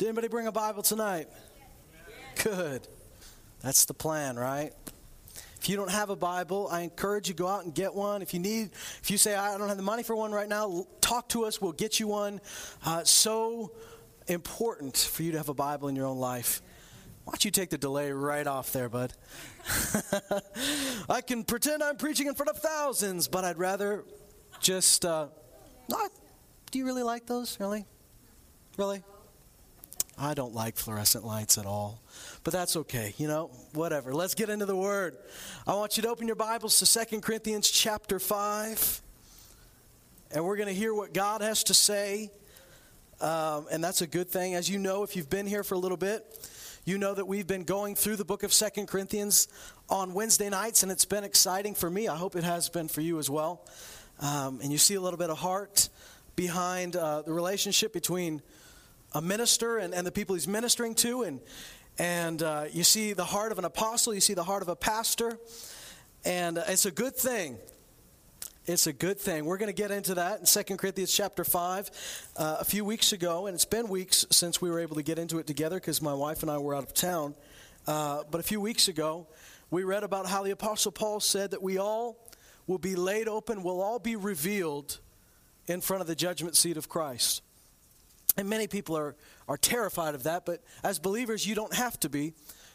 Did anybody bring a Bible tonight? Good. That's the plan, right? If you don't have a Bible, I encourage you go out and get one. If you need, if you say I don't have the money for one right now, talk to us. We'll get you one. Uh, so important for you to have a Bible in your own life. Why don't you take the delay right off there, bud? I can pretend I'm preaching in front of thousands, but I'd rather just uh, not. Do you really like those? Really? Really? I don't like fluorescent lights at all. But that's okay. You know, whatever. Let's get into the word. I want you to open your Bibles to Second Corinthians chapter 5. And we're going to hear what God has to say. Um, and that's a good thing. As you know, if you've been here for a little bit, you know that we've been going through the book of Second Corinthians on Wednesday nights, and it's been exciting for me. I hope it has been for you as well. Um, and you see a little bit of heart behind uh, the relationship between a minister and, and the people he's ministering to. And, and uh, you see the heart of an apostle, you see the heart of a pastor. And uh, it's a good thing. It's a good thing. We're going to get into that in 2 Corinthians chapter 5 uh, a few weeks ago. And it's been weeks since we were able to get into it together because my wife and I were out of town. Uh, but a few weeks ago, we read about how the Apostle Paul said that we all will be laid open, will all be revealed in front of the judgment seat of Christ. And many people are, are terrified of that, but as believers, you don't have to be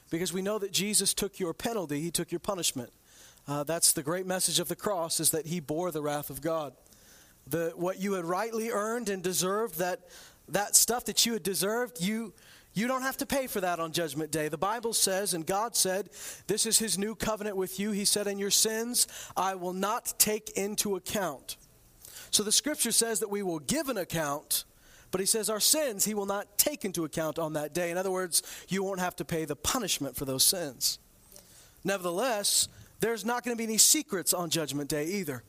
because we know that Jesus took your penalty, He took your punishment. Uh, that's the great message of the cross is that He bore the wrath of God. The, what you had rightly earned and deserved, that, that stuff that you had deserved, you, you don't have to pay for that on Judgment Day. The Bible says, and God said, This is His new covenant with you. He said, In your sins I will not take into account. So the scripture says that we will give an account but he says our sins he will not take into account on that day. In other words, you won't have to pay the punishment for those sins. Nevertheless, there's not going to be any secrets on Judgment Day either.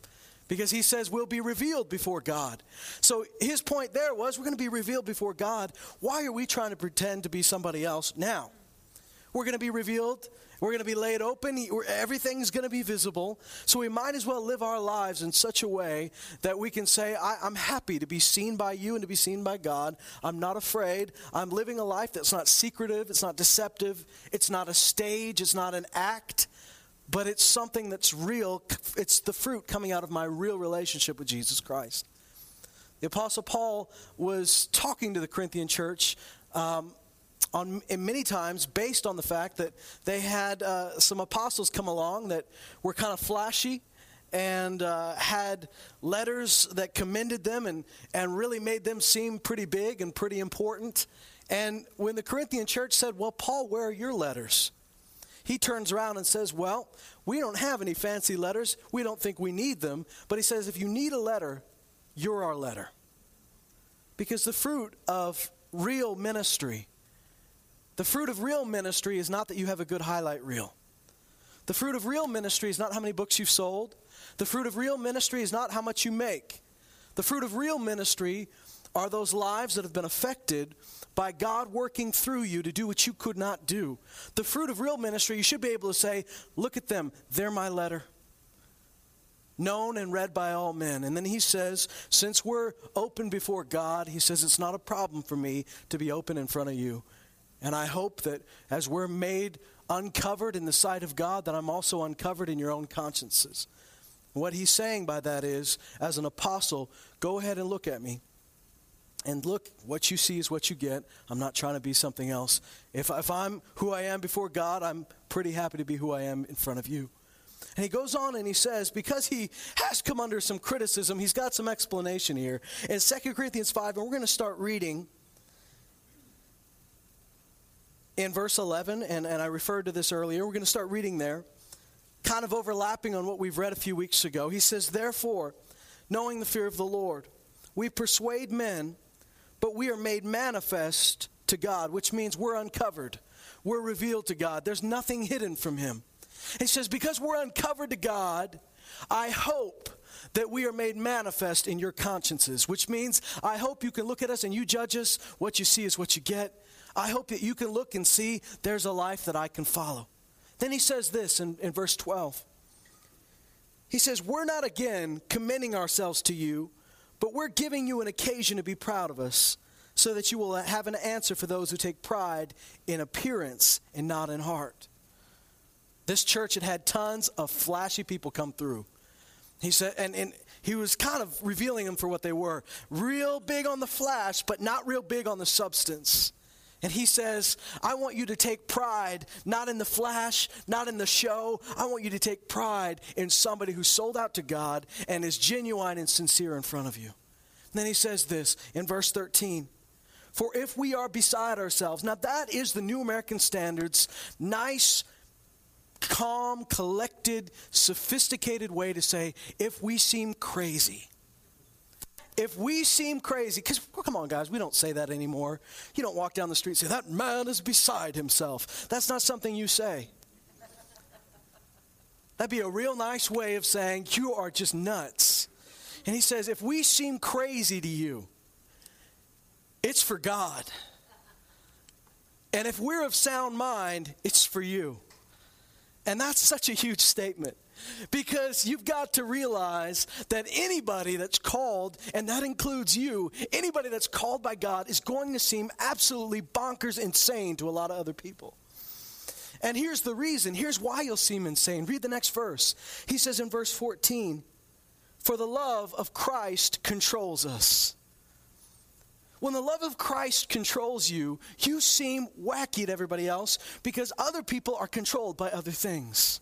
Because he says we'll be revealed before God. So his point there was we're going to be revealed before God. Why are we trying to pretend to be somebody else now? We're going to be revealed we're going to be laid open. Everything's going to be visible. So we might as well live our lives in such a way that we can say, I, am happy to be seen by you and to be seen by God. I'm not afraid. I'm living a life that's not secretive, it's not deceptive, it's not a stage, it's not an act, but it's something that's real. It's the fruit coming out of my real relationship with Jesus Christ. The Apostle Paul was talking to the Corinthian church. Um, on many times based on the fact that they had uh, some apostles come along that were kind of flashy and uh, had letters that commended them and, and really made them seem pretty big and pretty important. And when the Corinthian church said, Well, Paul, where are your letters? He turns around and says, Well, we don't have any fancy letters. We don't think we need them. But he says, If you need a letter, you're our letter. Because the fruit of real ministry the fruit of real ministry is not that you have a good highlight reel. The fruit of real ministry is not how many books you've sold. The fruit of real ministry is not how much you make. The fruit of real ministry are those lives that have been affected by God working through you to do what you could not do. The fruit of real ministry, you should be able to say, Look at them, they're my letter. Known and read by all men. And then he says, Since we're open before God, he says, It's not a problem for me to be open in front of you. And I hope that as we're made uncovered in the sight of God, that I'm also uncovered in your own consciences. What he's saying by that is, as an apostle, go ahead and look at me. And look, what you see is what you get. I'm not trying to be something else. If, if I'm who I am before God, I'm pretty happy to be who I am in front of you. And he goes on and he says, because he has come under some criticism, he's got some explanation here. In 2 Corinthians 5, and we're going to start reading in verse 11, and, and I referred to this earlier. We're going to start reading there, kind of overlapping on what we've read a few weeks ago. He says, Therefore, knowing the fear of the Lord, we persuade men, but we are made manifest to God, which means we're uncovered. We're revealed to God. There's nothing hidden from Him. He says, Because we're uncovered to God, I hope that we are made manifest in your consciences, which means I hope you can look at us and you judge us. What you see is what you get. I hope that you can look and see there's a life that I can follow. Then he says this in, in verse 12. He says, We're not again commending ourselves to you, but we're giving you an occasion to be proud of us, so that you will have an answer for those who take pride in appearance and not in heart. This church had had tons of flashy people come through. He said, and, and he was kind of revealing them for what they were real big on the flash, but not real big on the substance. And he says, I want you to take pride not in the flash, not in the show. I want you to take pride in somebody who sold out to God and is genuine and sincere in front of you. And then he says this in verse 13 For if we are beside ourselves, now that is the New American Standards, nice, calm, collected, sophisticated way to say, if we seem crazy. If we seem crazy, because well, come on, guys, we don't say that anymore. You don't walk down the street and say, that man is beside himself. That's not something you say. That'd be a real nice way of saying, you are just nuts. And he says, if we seem crazy to you, it's for God. And if we're of sound mind, it's for you. And that's such a huge statement because you've got to realize that anybody that's called, and that includes you, anybody that's called by God is going to seem absolutely bonkers insane to a lot of other people. And here's the reason. Here's why you'll seem insane. Read the next verse. He says in verse 14, For the love of Christ controls us. When the love of Christ controls you, you seem wacky to everybody else because other people are controlled by other things.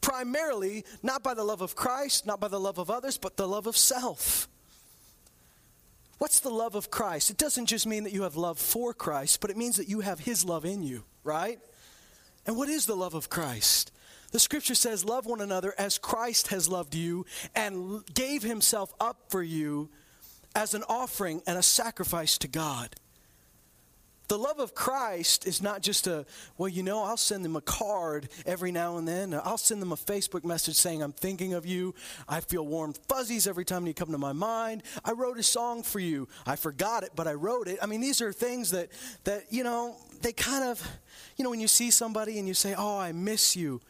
Primarily, not by the love of Christ, not by the love of others, but the love of self. What's the love of Christ? It doesn't just mean that you have love for Christ, but it means that you have His love in you, right? And what is the love of Christ? The scripture says, Love one another as Christ has loved you and gave Himself up for you as an offering and a sacrifice to God. The love of Christ is not just a, well, you know, I'll send them a card every now and then. I'll send them a Facebook message saying, I'm thinking of you. I feel warm fuzzies every time you come to my mind. I wrote a song for you. I forgot it, but I wrote it. I mean, these are things that, that you know, they kind of, you know, when you see somebody and you say, oh, I miss you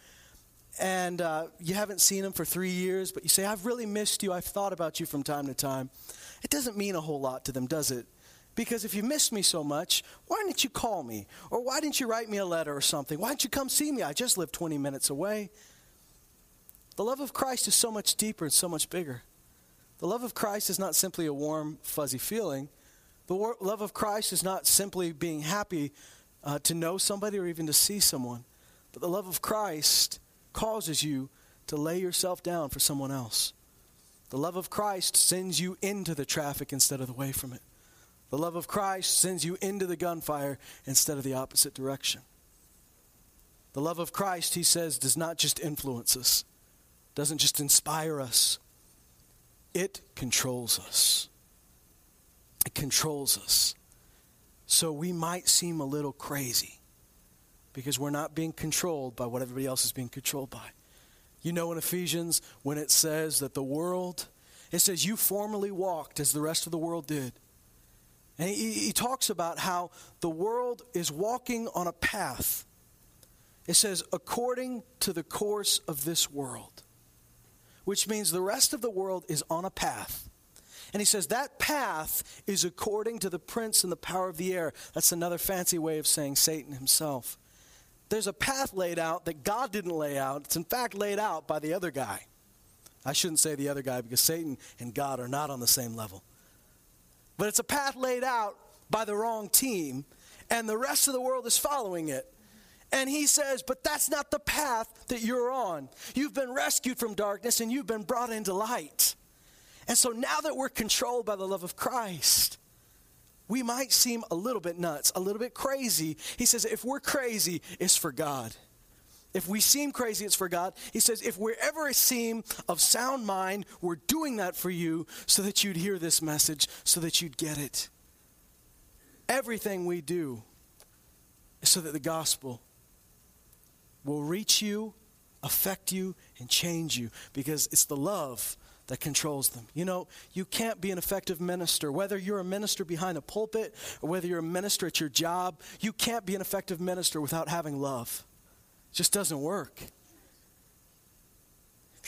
and uh, you haven't seen them for three years, but you say, I've really missed you. I've thought about you from time to time. It doesn't mean a whole lot to them, does it? Because if you miss me so much, why didn't you call me? Or why didn't you write me a letter or something? Why didn't you come see me? I just live 20 minutes away. The love of Christ is so much deeper and so much bigger. The love of Christ is not simply a warm, fuzzy feeling. The war- love of Christ is not simply being happy uh, to know somebody or even to see someone. But the love of Christ causes you to lay yourself down for someone else. The love of Christ sends you into the traffic instead of away from it. The love of Christ sends you into the gunfire instead of the opposite direction. The love of Christ, he says, does not just influence us, doesn't just inspire us, it controls us. It controls us. So we might seem a little crazy because we're not being controlled by what everybody else is being controlled by. You know, in Ephesians, when it says that the world, it says, You formerly walked as the rest of the world did. And he, he talks about how the world is walking on a path. It says, according to the course of this world, which means the rest of the world is on a path. And he says that path is according to the prince and the power of the air. That's another fancy way of saying Satan himself. There's a path laid out that God didn't lay out. It's in fact laid out by the other guy. I shouldn't say the other guy because Satan and God are not on the same level. But it's a path laid out by the wrong team, and the rest of the world is following it. And he says, But that's not the path that you're on. You've been rescued from darkness and you've been brought into light. And so now that we're controlled by the love of Christ, we might seem a little bit nuts, a little bit crazy. He says, If we're crazy, it's for God. If we seem crazy, it's for God. He says, if we're ever a seem of sound mind, we're doing that for you so that you'd hear this message, so that you'd get it. Everything we do is so that the gospel will reach you, affect you, and change you because it's the love that controls them. You know, you can't be an effective minister. Whether you're a minister behind a pulpit or whether you're a minister at your job, you can't be an effective minister without having love. Just doesn't work. Have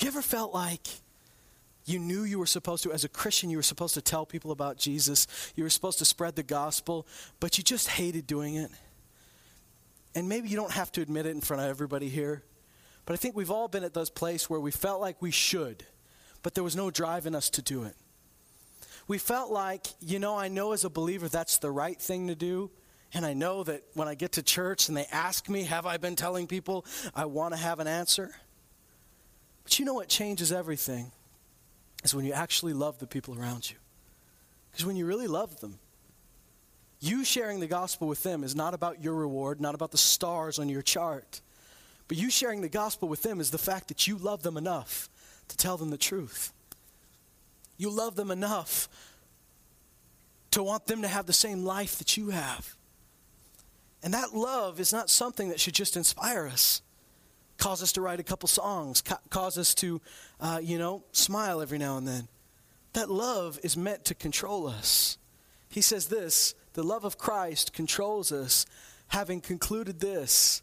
you ever felt like You knew you were supposed to, as a Christian, you were supposed to tell people about Jesus. You were supposed to spread the gospel, but you just hated doing it. And maybe you don't have to admit it in front of everybody here, but I think we've all been at those places where we felt like we should, but there was no drive in us to do it. We felt like, you know, I know as a believer that's the right thing to do, and I know that when I get to church and they ask me, Have I been telling people? I want to have an answer. But you know what changes everything? Is when you actually love the people around you. Because when you really love them, you sharing the gospel with them is not about your reward, not about the stars on your chart. But you sharing the gospel with them is the fact that you love them enough to tell them the truth. You love them enough to want them to have the same life that you have. And that love is not something that should just inspire us, cause us to write a couple songs, ca- cause us to, uh, you know, smile every now and then. That love is meant to control us. He says this the love of Christ controls us, having concluded this,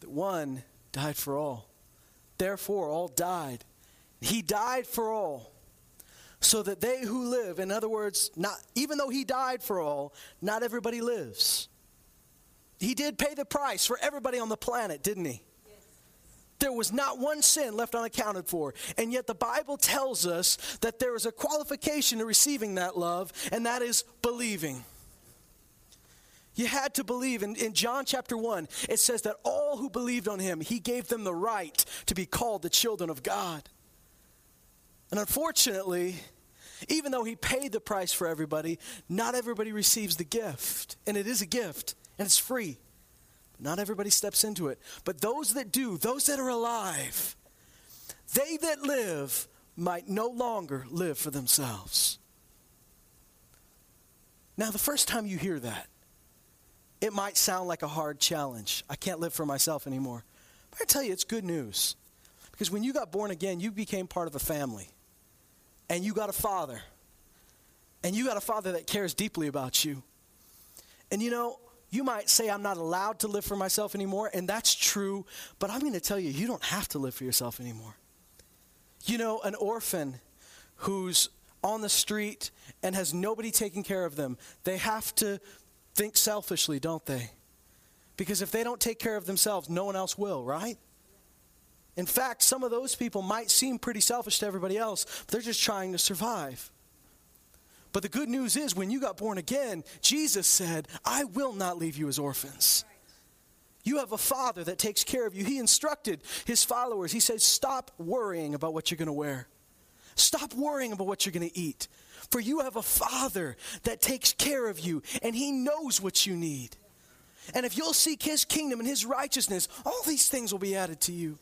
that one died for all. Therefore, all died. He died for all so that they who live in other words not even though he died for all not everybody lives he did pay the price for everybody on the planet, didn't he? There was not one sin left unaccounted for. And yet the Bible tells us that there is a qualification to receiving that love, and that is believing. You had to believe. In, in John chapter 1, it says that all who believed on him, he gave them the right to be called the children of God. And unfortunately, even though he paid the price for everybody, not everybody receives the gift. And it is a gift and it's free. Not everybody steps into it. But those that do, those that are alive, they that live might no longer live for themselves. Now, the first time you hear that, it might sound like a hard challenge. I can't live for myself anymore. But I tell you, it's good news. Because when you got born again, you became part of a family. And you got a father. And you got a father that cares deeply about you. And you know, you might say, I'm not allowed to live for myself anymore, and that's true, but I'm going to tell you, you don't have to live for yourself anymore. You know, an orphan who's on the street and has nobody taking care of them, they have to think selfishly, don't they? Because if they don't take care of themselves, no one else will, right? In fact, some of those people might seem pretty selfish to everybody else, but they're just trying to survive. But the good news is, when you got born again, Jesus said, I will not leave you as orphans. You have a father that takes care of you. He instructed his followers. He says, Stop worrying about what you're going to wear, stop worrying about what you're going to eat. For you have a father that takes care of you, and he knows what you need. And if you'll seek his kingdom and his righteousness, all these things will be added to you.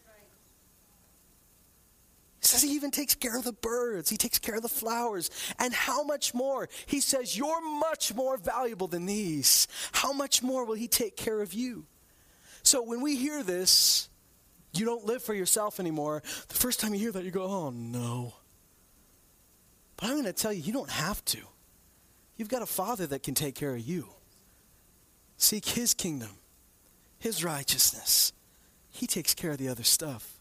He says he even takes care of the birds, he takes care of the flowers. And how much more? He says, You're much more valuable than these. How much more will he take care of you? So when we hear this, you don't live for yourself anymore. The first time you hear that, you go, Oh no. But I'm going to tell you, you don't have to. You've got a father that can take care of you. Seek his kingdom, his righteousness. He takes care of the other stuff.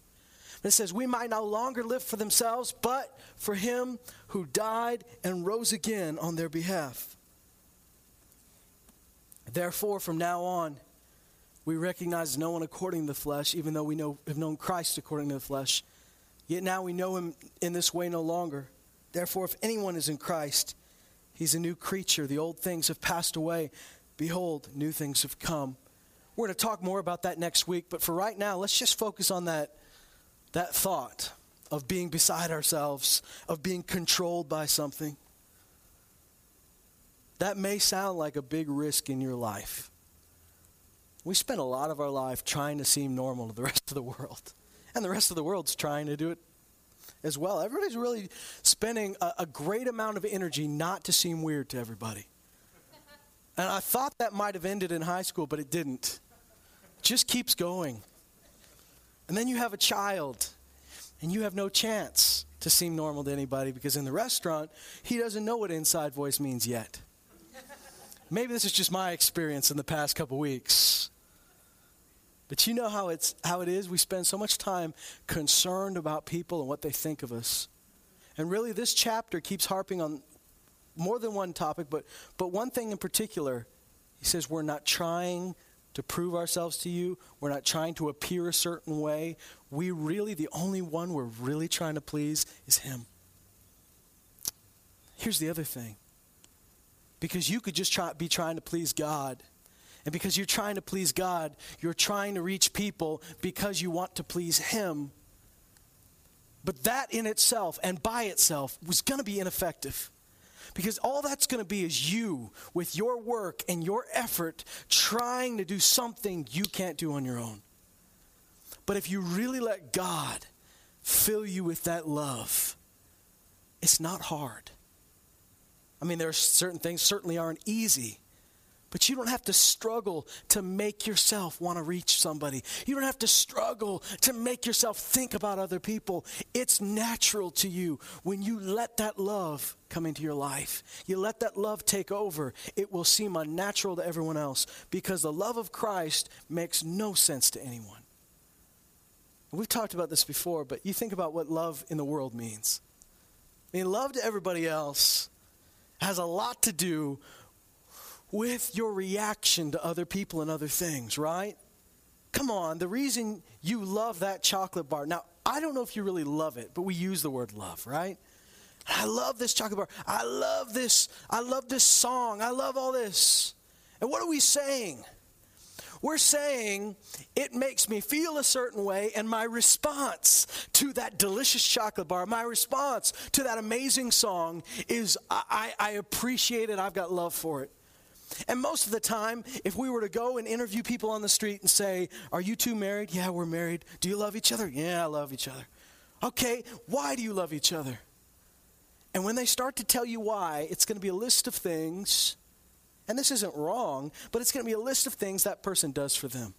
It says, We might no longer live for themselves, but for him who died and rose again on their behalf. Therefore, from now on, we recognize no one according to the flesh, even though we know, have known Christ according to the flesh. Yet now we know him in this way no longer. Therefore, if anyone is in Christ, he's a new creature. The old things have passed away. Behold, new things have come. We're going to talk more about that next week, but for right now, let's just focus on that that thought of being beside ourselves, of being controlled by something, that may sound like a big risk in your life. We spend a lot of our life trying to seem normal to the rest of the world. And the rest of the world's trying to do it as well. Everybody's really spending a, a great amount of energy not to seem weird to everybody. And I thought that might have ended in high school, but it didn't. It just keeps going. And then you have a child, and you have no chance to seem normal to anybody because in the restaurant, he doesn't know what inside voice means yet. Maybe this is just my experience in the past couple weeks. But you know how it's how it is. We spend so much time concerned about people and what they think of us. And really, this chapter keeps harping on more than one topic, but, but one thing in particular. He says, We're not trying to prove ourselves to you, we're not trying to appear a certain way. We really, the only one we're really trying to please is Him. Here's the other thing because you could just try, be trying to please God. And because you're trying to please God, you're trying to reach people because you want to please Him. But that in itself and by itself was going to be ineffective. Because all that's going to be is you with your work and your effort trying to do something you can't do on your own. But if you really let God fill you with that love, it's not hard. I mean, there are certain things certainly aren't easy. But you don't have to struggle to make yourself want to reach somebody. You don't have to struggle to make yourself think about other people. It's natural to you when you let that love come into your life. You let that love take over. It will seem unnatural to everyone else because the love of Christ makes no sense to anyone. We've talked about this before, but you think about what love in the world means. I mean, love to everybody else has a lot to do with your reaction to other people and other things, right? Come on, the reason you love that chocolate bar. Now, I don't know if you really love it, but we use the word love, right? I love this chocolate bar. I love this. I love this song. I love all this. And what are we saying? We're saying it makes me feel a certain way, and my response to that delicious chocolate bar, my response to that amazing song is I, I, appreciate it, I've got love for it. And most of the time, if we were to go and interview people on the street and say, Are you two married? Yeah, we're married. Do you love each other? Yeah, I love each other. Okay, why do you love each other? And when they start to tell you why, it's going to be a list of things and this isn't wrong, but it's going to be a list of things that person does for them.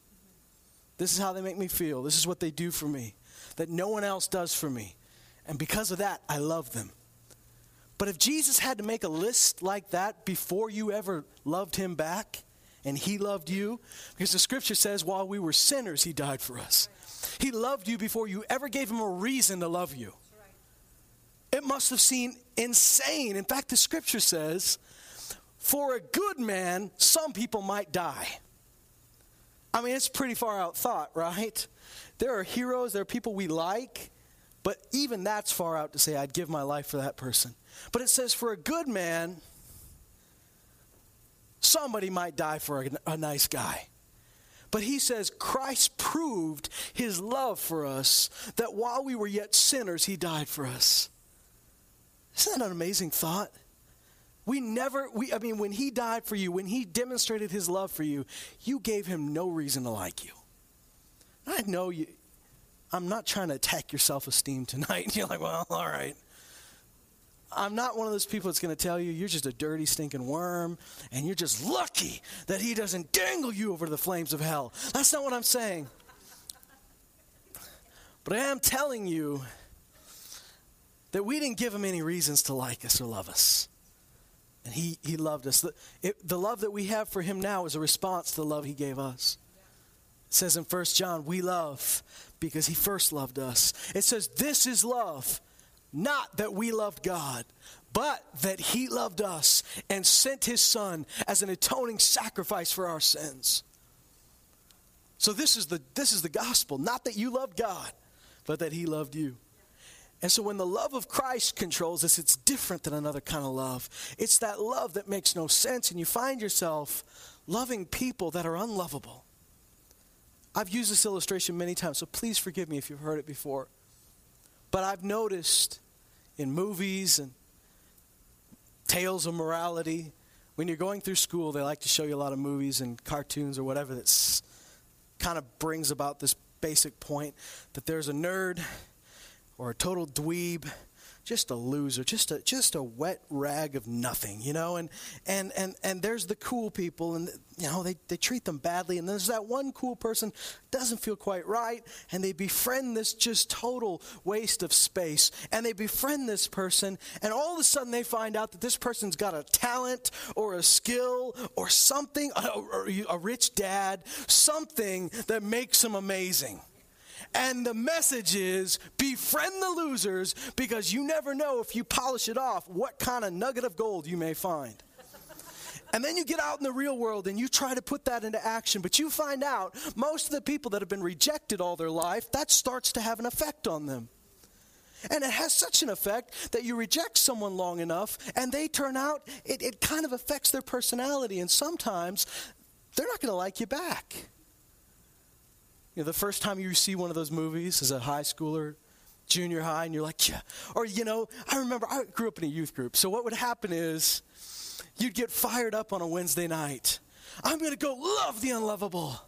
This is how they make me feel. This is what they do for me that no one else does for me. And because of that, I love them. But if Jesus had to make a list like that before you ever loved him back and he loved you, because the scripture says while we were sinners, he died for us. He loved you before you ever gave him a reason to love you. It must have seemed insane. In fact, the scripture says for a good man, some people might die. I mean, it's pretty far out thought, right? There are heroes, there are people we like, but even that's far out to say, I'd give my life for that person. But it says, for a good man, somebody might die for a, a nice guy. But he says, Christ proved his love for us, that while we were yet sinners, he died for us. Isn't that an amazing thought? We never, we, I mean, when he died for you, when he demonstrated his love for you, you gave him no reason to like you. I know you, I'm not trying to attack your self esteem tonight. You're like, well, all right. I'm not one of those people that's going to tell you you're just a dirty, stinking worm and you're just lucky that he doesn't dangle you over the flames of hell. That's not what I'm saying. But I am telling you that we didn't give him any reasons to like us or love us. And he, he loved us. The, it, the love that we have for him now is a response to the love he gave us. It says in 1 John, we love because he first loved us. It says, this is love, not that we loved God, but that he loved us and sent his son as an atoning sacrifice for our sins. So this is the, this is the gospel, not that you loved God, but that he loved you. And so when the love of Christ controls us, it's different than another kind of love. It's that love that makes no sense, and you find yourself loving people that are unlovable. I've used this illustration many times, so please forgive me if you've heard it before. But I've noticed in movies and tales of morality, when you're going through school, they like to show you a lot of movies and cartoons or whatever that kind of brings about this basic point that there's a nerd or a total dweeb, just a loser, just a just a wet rag of nothing, you know. And and and and there's the cool people, and you know they they treat them badly. And there's that one cool person doesn't feel quite right, and they befriend this just total waste of space. And they befriend this person, and all of a sudden they find out that this person's got a talent or a skill or something, a, a rich dad, something that makes them amazing And the message is befriend the losers because you never know if you polish it off what kind of nugget of gold you may find. And then you get out in the real world and you try to put that into action, but you find out most of the people that have been rejected all their life, that starts to have an effect on them. And it has such an effect that you reject someone long enough and they turn out, it, it kind of affects their personality. And sometimes they're not going to like you back. You know, the first time you see one of those movies as a high schooler, junior high, and you're like, yeah. Or, you know, I remember I grew up in a youth group. So what would happen is you'd get fired up on a Wednesday night. I'm going to go love the unlovable.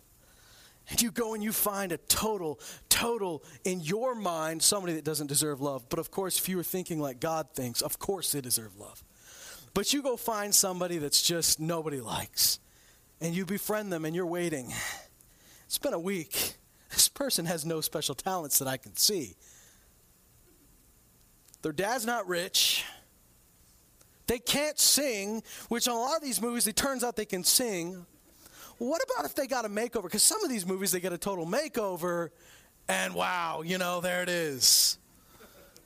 And you go and you find a total, total, in your mind, somebody that doesn't deserve love. But of course, if you were thinking like God thinks, of course they deserve love. But you go find somebody that's just nobody likes. And you befriend them and you're waiting. It's been a week. This person has no special talents that I can see. Their dad's not rich. They can't sing, which in a lot of these movies, it turns out they can sing. What about if they got a makeover? Because some of these movies, they get a total makeover, and wow, you know, there it is.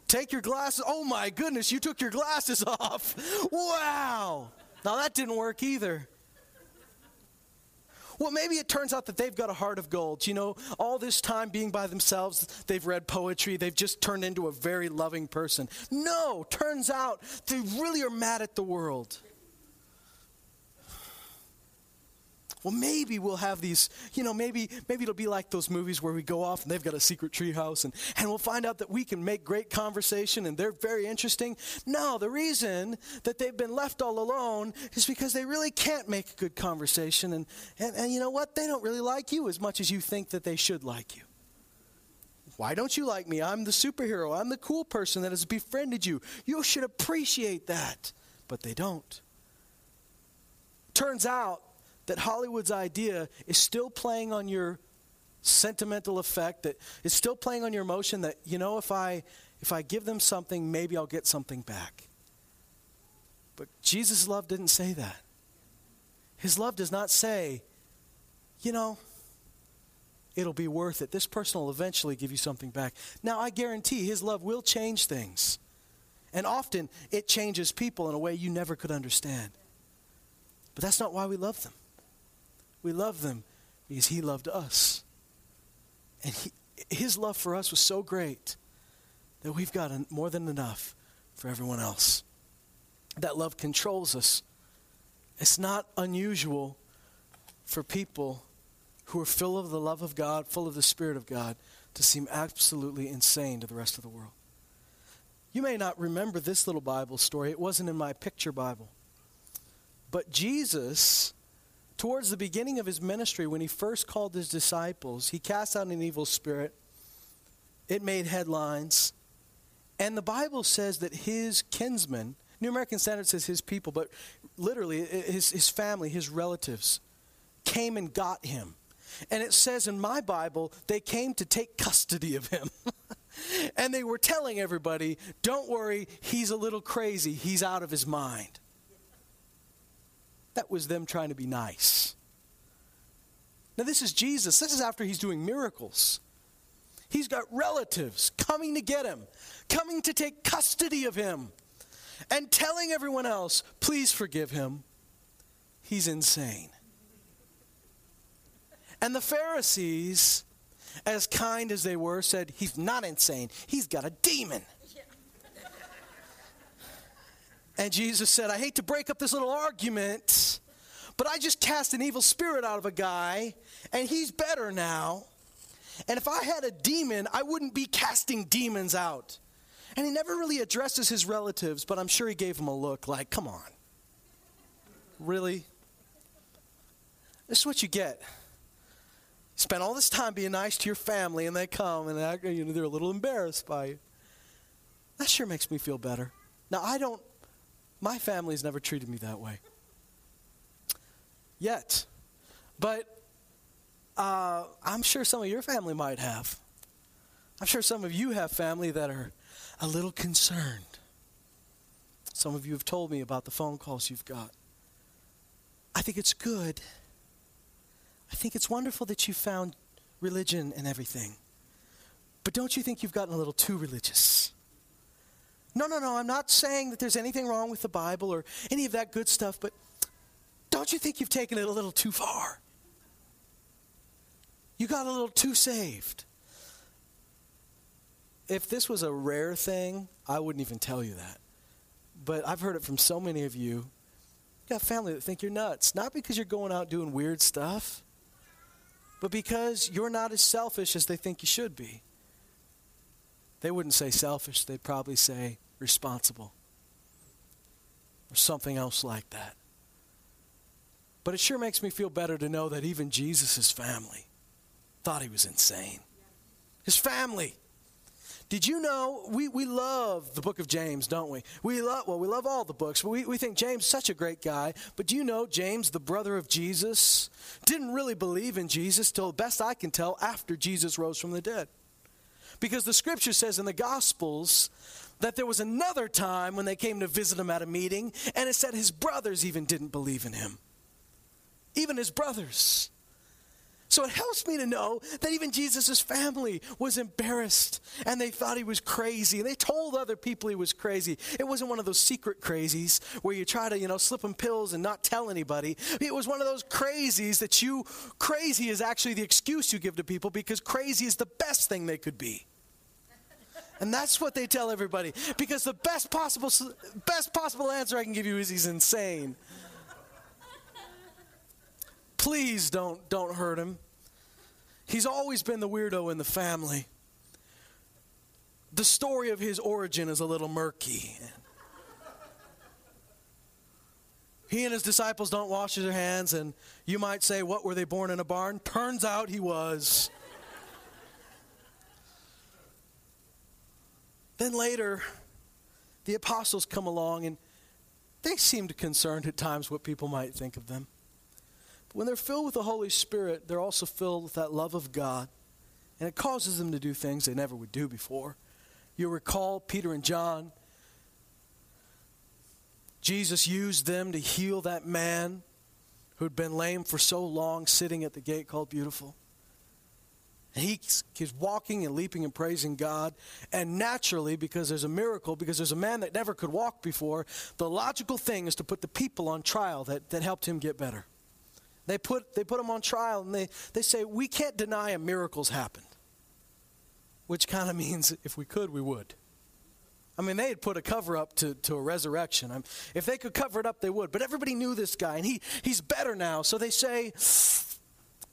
Take your glasses. Oh my goodness, you took your glasses off. Wow. Now that didn't work either. Well, maybe it turns out that they've got a heart of gold. You know, all this time being by themselves, they've read poetry, they've just turned into a very loving person. No, turns out they really are mad at the world. Well, maybe we'll have these, you know, maybe maybe it'll be like those movies where we go off and they've got a secret treehouse and, and we'll find out that we can make great conversation and they're very interesting. No, the reason that they've been left all alone is because they really can't make a good conversation. And, and, and you know what? They don't really like you as much as you think that they should like you. Why don't you like me? I'm the superhero. I'm the cool person that has befriended you. You should appreciate that. But they don't. Turns out that Hollywood's idea is still playing on your sentimental effect, that it's still playing on your emotion that, you know, if I if I give them something, maybe I'll get something back. But Jesus' love didn't say that. His love does not say, you know, it'll be worth it. This person will eventually give you something back. Now, I guarantee his love will change things. And often it changes people in a way you never could understand. But that's not why we love them. We love them because He loved us. And he, His love for us was so great that we've got more than enough for everyone else. That love controls us. It's not unusual for people who are full of the love of God, full of the Spirit of God, to seem absolutely insane to the rest of the world. You may not remember this little Bible story, it wasn't in my picture Bible. But Jesus towards the beginning of his ministry, when he first called his disciples, he cast out an evil spirit. It made headlines. And the Bible says that his kinsmen, New American Standard says his people, but literally his, his family, his relatives, came and got him. And it says in my Bible, they came to take custody of him. and they were telling everybody, don't worry, he's a little crazy, he's out of his mind. That was them trying to be nice. Now, this is Jesus. This is after he's doing miracles. He's got relatives coming to get him, coming to take custody of him, and telling everyone else, please forgive him. He's insane. And the Pharisees, as kind as they were, said, He's not insane. He's got a demon. And Jesus said, I hate to break up this little argument, but I just cast an evil spirit out of a guy, and he's better now. And if I had a demon, I wouldn't be casting demons out. And he never really addresses his relatives, but I'm sure he gave them a look like, come on. Really? This is what you get. spend all this time being nice to your family, and they come and they're a little embarrassed by you. That sure makes me feel better. Now, I don't my family's never treated me that way. Yet. But uh, I'm sure some of your family might have. I'm sure some of you have family that are a little concerned. Some of you have told me about the phone calls you've got. I think it's good. I think it's wonderful that you found religion and everything. But don't you think you've gotten a little too religious? No, no, no, I'm not saying that there's anything wrong with the Bible or any of that good stuff, but don't you think you've taken it a little too far? You got a little too saved. If this was a rare thing, I wouldn't even tell you that. But I've heard it from so many of you. You got family that think you're nuts, not because you're going out doing weird stuff, but because you're not as selfish as they think you should be. They wouldn't say selfish, they'd probably say responsible or something else like that. But it sure makes me feel better to know that even Jesus' family thought he was insane. His family. Did you know we, we love the book of James, don't we? We love well, we love all the books, but we, we think James such a great guy. But do you know James, the brother of Jesus, didn't really believe in Jesus till the best I can tell after Jesus rose from the dead. Because the scripture says in the Gospels that there was another time when they came to visit him at a meeting, and it said his brothers even didn't believe in him. Even his brothers. So it helps me to know that even Jesus' family was embarrassed and they thought he was crazy. And they told other people he was crazy. It wasn't one of those secret crazies where you try to, you know, slip him pills and not tell anybody. It was one of those crazies that you, crazy is actually the excuse you give to people because crazy is the best thing they could be. And that's what they tell everybody. Because the best possible, best possible answer I can give you is he's insane. Please don't, don't hurt him. He's always been the weirdo in the family. The story of his origin is a little murky. He and his disciples don't wash their hands, and you might say, What, were they born in a barn? Turns out he was. Then later, the apostles come along and they seemed concerned at times what people might think of them. But when they're filled with the Holy Spirit, they're also filled with that love of God. And it causes them to do things they never would do before. You recall Peter and John. Jesus used them to heal that man who'd been lame for so long, sitting at the gate called Beautiful. He's, walking and leaping and praising God. And naturally, because there's a miracle, because there's a man that never could walk before, the logical thing is to put the people on trial that, that helped him get better. They put, they put him on trial and they, they say, We can't deny a miracle's happened. Which kind of means if we could, we would. I mean, they had put a cover up to, to a resurrection. I'm, if they could cover it up, they would. But everybody knew this guy, and he, he's better now. So they say,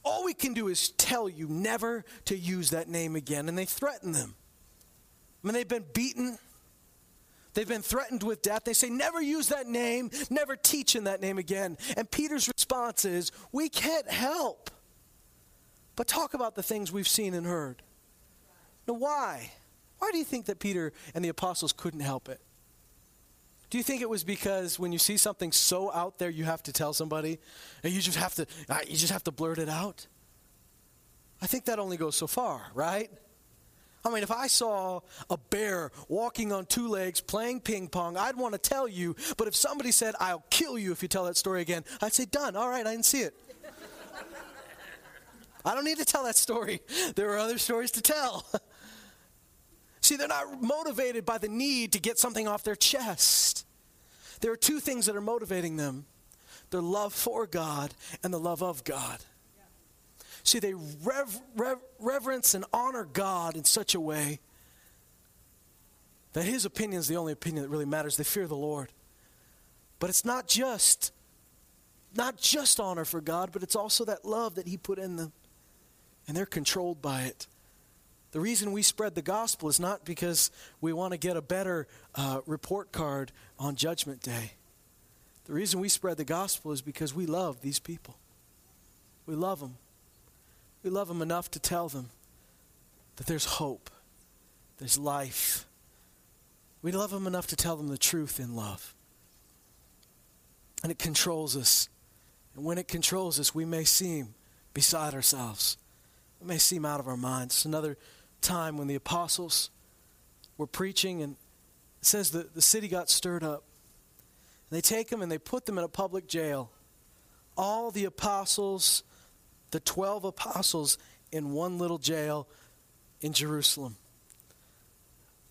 all we can do is tell you never to use that name again. And they threaten them. I mean, they've been beaten. They've been threatened with death. They say, never use that name, never teach in that name again. And Peter's response is, we can't help but talk about the things we've seen and heard. Now, why? Why do you think that Peter and the apostles couldn't help it? Do you think it was because when you see something so out there, you have to tell somebody, and you just have to, uh, you just have to blurt it out? I think that only goes so far, right? I mean, if I saw a bear walking on two legs playing ping pong, I'd want to tell you. But if somebody said, I'll kill you if you tell that story again, I'd say, done. All right, I didn't see it. I don't need to tell that story. There are other stories to tell. See, they're not motivated by the need to get something off their chest. There are two things that are motivating them their love for God and the love of God. See, they rev- rev- reverence and honor God in such a way that His opinion is the only opinion that really matters. They fear the Lord. But it's not just not just honor for God, but it's also that love that He put in them. And they're controlled by it. The reason we spread the gospel is not because we want to get a better uh, report card on Judgment Day. The reason we spread the gospel is because we love these people. We love them. We love them enough to tell them that there's hope, there's life. We love them enough to tell them the truth in love. And it controls us. And when it controls us, we may seem beside ourselves. We may seem out of our minds. Another time when the apostles were preaching, and it says that the city got stirred up. And they take them and they put them in a public jail. All the apostles, the 12 apostles, in one little jail. in Jerusalem.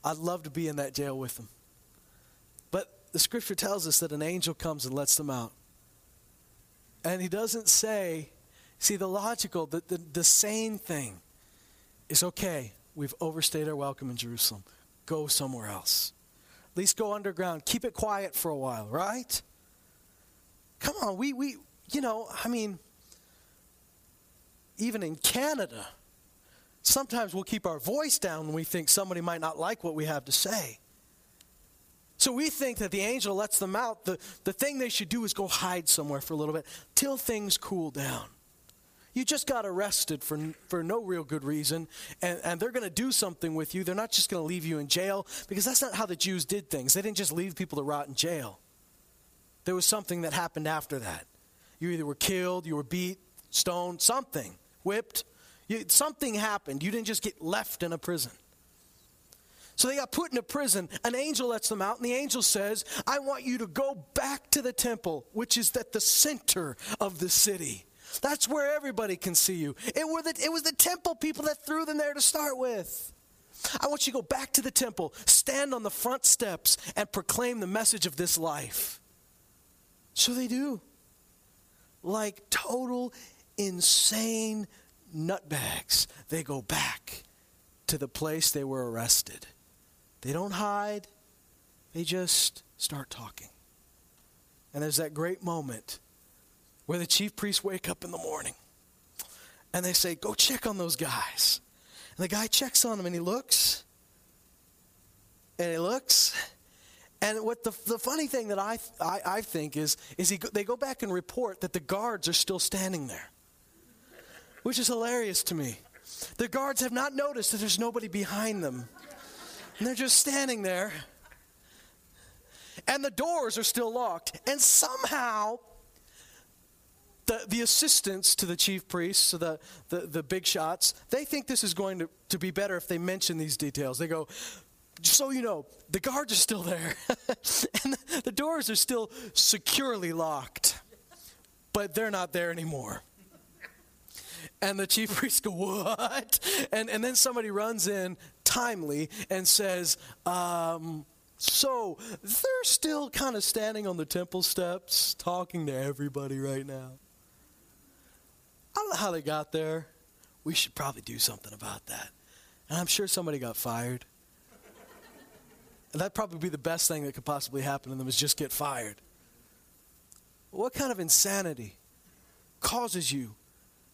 I'd love to be in that jail with them. But the scripture tells us that an angel comes and lets them out. And he doesn't say, see, the logical, the, the, the sane thing is okay, we've overstayed our welcome in Jerusalem. Go somewhere else. At least go underground. Keep it quiet for a while, right? Come on, we, we you know, I mean, even in Canada, sometimes we'll keep our voice down when we think somebody might not like what we have to say. So we think that the angel lets them out. The, the thing they should do is go hide somewhere for a little bit till things cool down. You just got arrested for, for no real good reason, and, and they're going to do something with you. They're not just going to leave you in jail, because that's not how the Jews did things. They didn't just leave people to rot in jail. There was something that happened after that. You either were killed, you were beat, stoned, something, whipped. You, something happened. You didn't just get left in a prison. So they got put in a prison. An angel lets them out, and the angel says, I want you to go back to the temple, which is at the center of the city. That's where everybody can see you. It, were the, it was the temple people that threw them there to start with. I want you to go back to the temple, stand on the front steps, and proclaim the message of this life. So they do. Like total insane nutbags, they go back to the place they were arrested. They don't hide, they just start talking. And there's that great moment where the chief priests wake up in the morning and they say, Go check on those guys. And the guy checks on them and he looks and he looks. And what the, the funny thing that I, I, I think is, is he, they go back and report that the guards are still standing there, which is hilarious to me. The guards have not noticed that there's nobody behind them. And they're just standing there. And the doors are still locked. And somehow, the, the assistants to the chief priests, so the, the, the big shots, they think this is going to, to be better if they mention these details. They go, so you know, the guards are still there, and the, the doors are still securely locked, but they're not there anymore. And the chief priests go, What? And, and then somebody runs in timely and says, um, So they're still kind of standing on the temple steps talking to everybody right now. I don't know how they got there. We should probably do something about that. And I'm sure somebody got fired. And that'd probably be the best thing that could possibly happen to them is just get fired. What kind of insanity causes you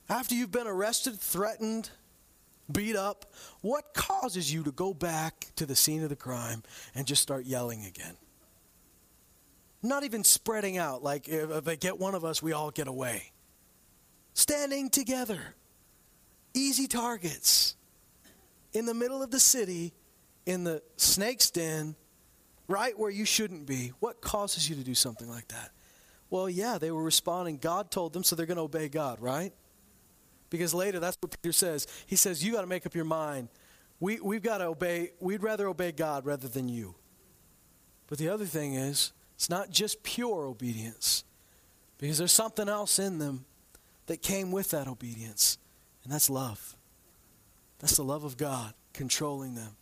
after you've been arrested, threatened, beat up, what causes you to go back to the scene of the crime and just start yelling again? Not even spreading out, like if, they get one of us, we all get away. Standing together, easy targets, in the middle of the city, in the snake's den, right where you shouldn't be. What causes you to do something like that? Well, yeah, they were responding. God told them, so they're going to obey God, right? Because later, that's what Peter says. He says, You got to make up your mind. We, we've got to obey, we'd rather obey God rather than you. But the other thing is, it's not just pure obedience, because there's something else in them that came with that obedience, and that's love. That's the love of God controlling them.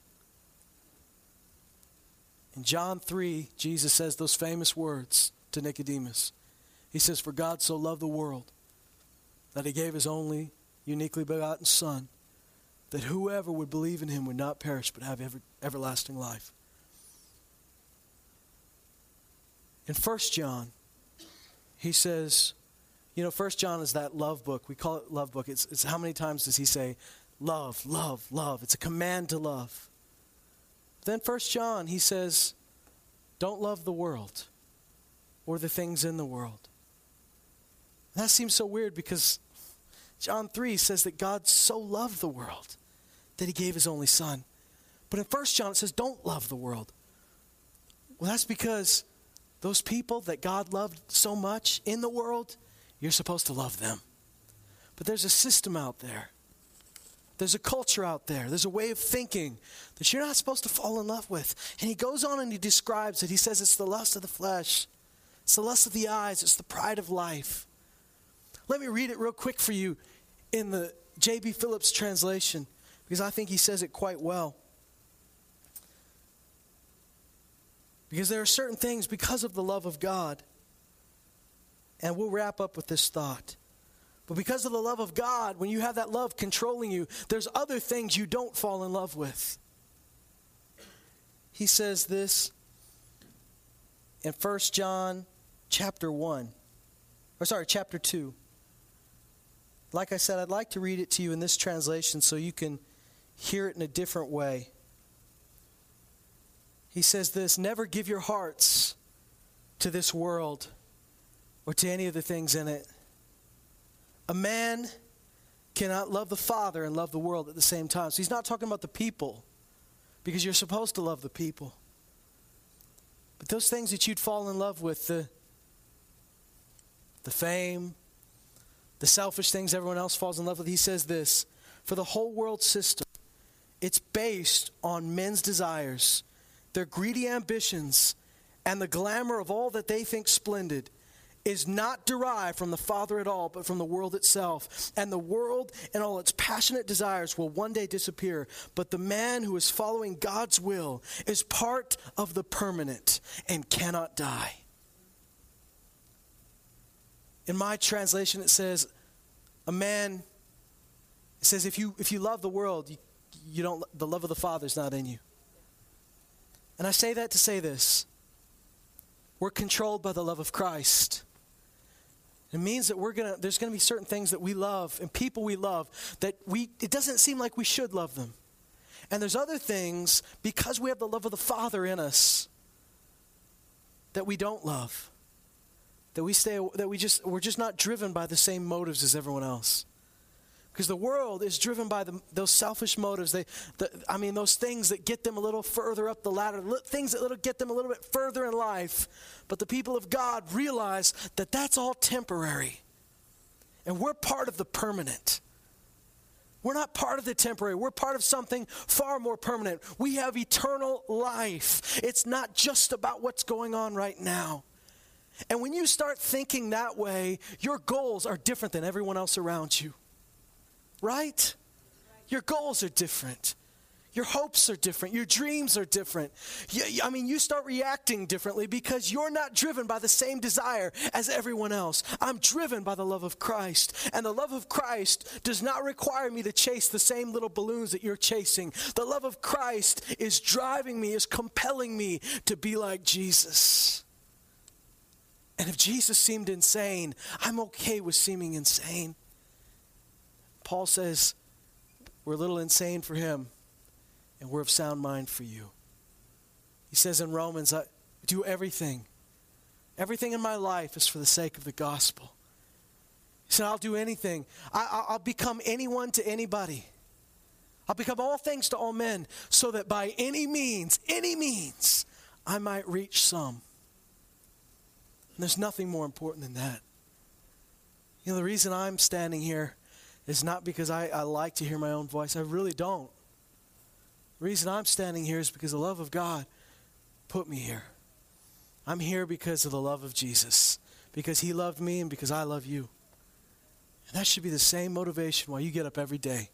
In John 3, Jesus says those famous words to Nicodemus. He says, For God so loved the world that he gave his only uniquely begotten Son, that whoever would believe in him would not perish but have ever, everlasting life. In 1 John, he says, you know, 1 John is that love book. We call it love book. It's, it's how many times does he say, love, love, love? It's a command to love. Then 1 John, he says, don't love the world or the things in the world. That seems so weird because John 3 says that God so loved the world that he gave his only son. But in 1 John it says, don't love the world. Well, that's because those people that God loved so much in the world, you're supposed to love them. But there's a system out there. There's a culture out there. There's a way of thinking that you're not supposed to fall in love with. And he goes on and he describes it. He says it's the lust of the flesh, it's the lust of the eyes, it's the pride of life. Let me read it real quick for you in the J.B. Phillips translation because I think he says it quite well. Because there are certain things because of the love of God. And we'll wrap up with this thought. But because of the love of God, when you have that love controlling you, there's other things you don't fall in love with. He says this in 1 John chapter 1. Or sorry, chapter 2. Like I said, I'd like to read it to you in this translation so you can hear it in a different way. He says this Never give your hearts to this world or to any of the things in it. A man cannot love the Father and love the world at the same time. So he's not talking about the people because you're supposed to love the people. But those things that you'd fall in love with, the, the fame, the selfish things everyone else falls in love with, he says this for the whole world system, it's based on men's desires, their greedy ambitions, and the glamour of all that they think splendid is not derived from the Father at all, but from the world itself. And the world and all its passionate desires will one day disappear. But the man who is following God's will is part of the permanent and cannot die. In my translation, it says, a man, it says, if you, if you love the world, you, you don't, the love of the Father is not in you. And I say that to say this. We're controlled by the love of Christ. It means that we're gonna there's gonna be certain things that we love and people we love that we it doesn't seem like we should love them. And there's other things because we have the love of the Father in us that we don't love. That we stay that we just we're just not driven by the same motives as everyone else. Because the world is driven by the, those selfish motives. They, the, I mean, those things that get them a little further up the ladder, things that get them a little bit further in life. But the people of God realize that that's all temporary. And we're part of the permanent. We're not part of the temporary. We're part of something far more permanent. We have eternal life. It's not just about what's going on right now. And when you start thinking that way, your goals are different than everyone else around you right? Your goals are different. Your hopes are different. Your dreams are different. You, I mean, you start reacting differently because you're not driven by the same desire as everyone else. I'm driven by the love of Christ. And the love of Christ does not require me to chase the same little balloons that you're chasing. The love of Christ is driving me, is compelling me to be like Jesus. And if Jesus seemed insane, I'm okay with seeming insane. Paul says, We're a little insane for him, and we're of sound mind for you. He says in Romans, I do everything. Everything in my life is for the sake of the gospel. He said, I'll do anything. I, will become anyone to anybody. I'll become all things to all men, so that by any means, any means, I might reach some. And there's nothing more important than that. You know, the reason I'm standing here is not because I, I like to hear my own voice. I really don't. The reason I'm standing here is because the love of God put me here. I'm here because of the love of Jesus, because He loved me and because I love you. And that should be the same motivation why you get up every day.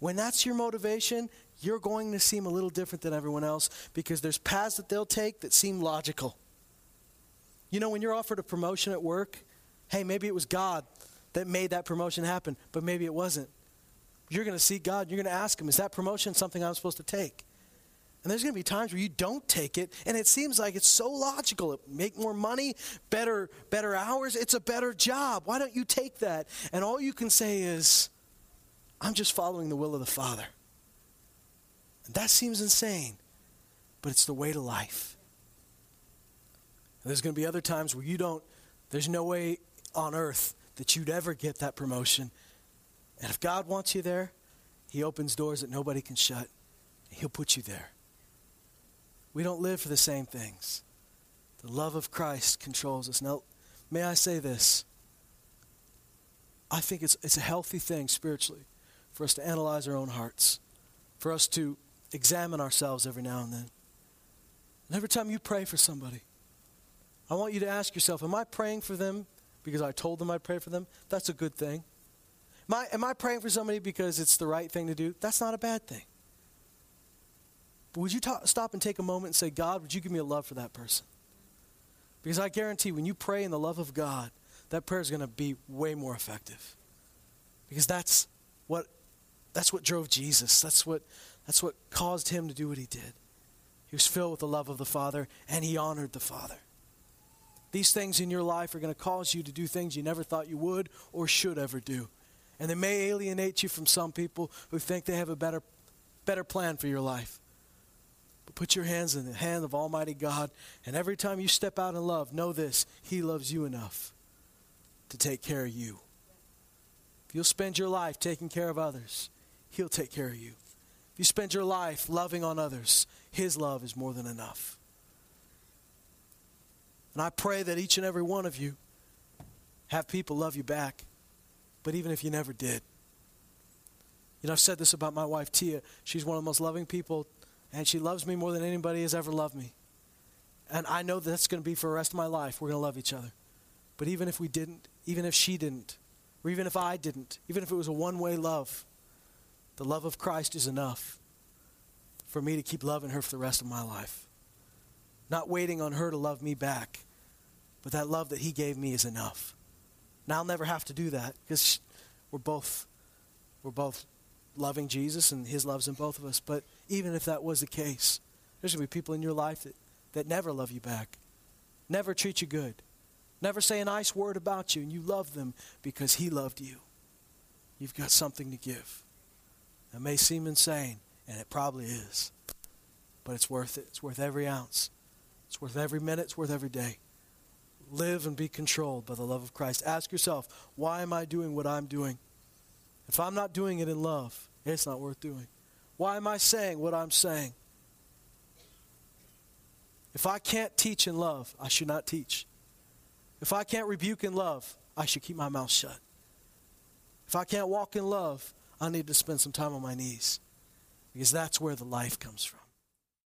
When that's your motivation, you're going to seem a little different than everyone else because there's paths that they'll take that seem logical. You know, when you're offered a promotion at work, hey, maybe it was God that made that promotion happen, but maybe it wasn't. You're going to seek God. You're going to ask Him, is that promotion something I'm supposed to take? And there's going to be times where you don't take it, and it seems like it's so logical. Make more money, better, better hours. It's a better job. Why don't you take that? And all you can say is, I'm just following the will of the Father. And that seems insane, but it's the way to life. And there's going to be other times where you don't, there's no way on earth that you'd ever get that promotion. And if God wants you there, He opens doors that nobody can shut. He'll put you there. We don't live for the same things. The love of Christ controls us. Now, may I say this? I think it's, it's a healthy thing spiritually for us to analyze our own hearts, for us to examine ourselves every now and then. And every time you pray for somebody, I want you to ask yourself Am I praying for them because I told them I'd pray for them, that's a good thing. Am I, am I praying for somebody because it's the right thing to do? That's not a bad thing. But would you stop and take a moment and say, God, would you give me a love for that person? Because I guarantee when you pray in the love of God, that prayer is going to be way more effective. Because that's what that's what drove Jesus. That's what that's what caused him to do what he did. He was filled with the love of the Father and he honored the Father. These things in your life are going to cause you to do things you never thought you would or should ever do. And they may alienate you from some people who think they have a better better plan for your life. But put your hands in the hand of Almighty God, and every time you step out in love, know this He loves you enough to take care of you. If you'll spend your life taking care of others, He'll take care of you. If you spend your life loving on others, His love is more than enough. And I pray that each and every one of you have people love you back. But even if you never did, you know, I've said this about my wife, Tia. She's one of the most loving people, and she loves me more than anybody has ever loved me. And I know that's going to be for the rest of my life. We're going to love each other. But even if we didn't, even if she didn't, or even if I didn't, even if it was a one way love, the love of Christ is enough for me to keep loving her for the rest of my life. Not waiting on her to love me back, but that love that He gave me is enough. And I'll never have to do that because we're both we're both loving Jesus and His love's in both of us. But even if that was the case, there's going to be people in your life that, that never love you back, never treat you good, never say a nice word about you, and you love them because He loved you. You've got something to give. That may seem insane, and it probably is. But it's worth it. It's worth every ounce. It's worth every minute. It's worth every day. Live and be controlled by the love of Christ. Ask yourself, why am I doing what I'm doing? If I'm not doing it in love, it's not worth doing. Why am I saying what I'm saying? If I can't teach in love, I should not teach. If I can't rebuke in love, I should keep my mouth shut. If I can't walk in love, I need to spend some time on my knees because that's where the life comes from.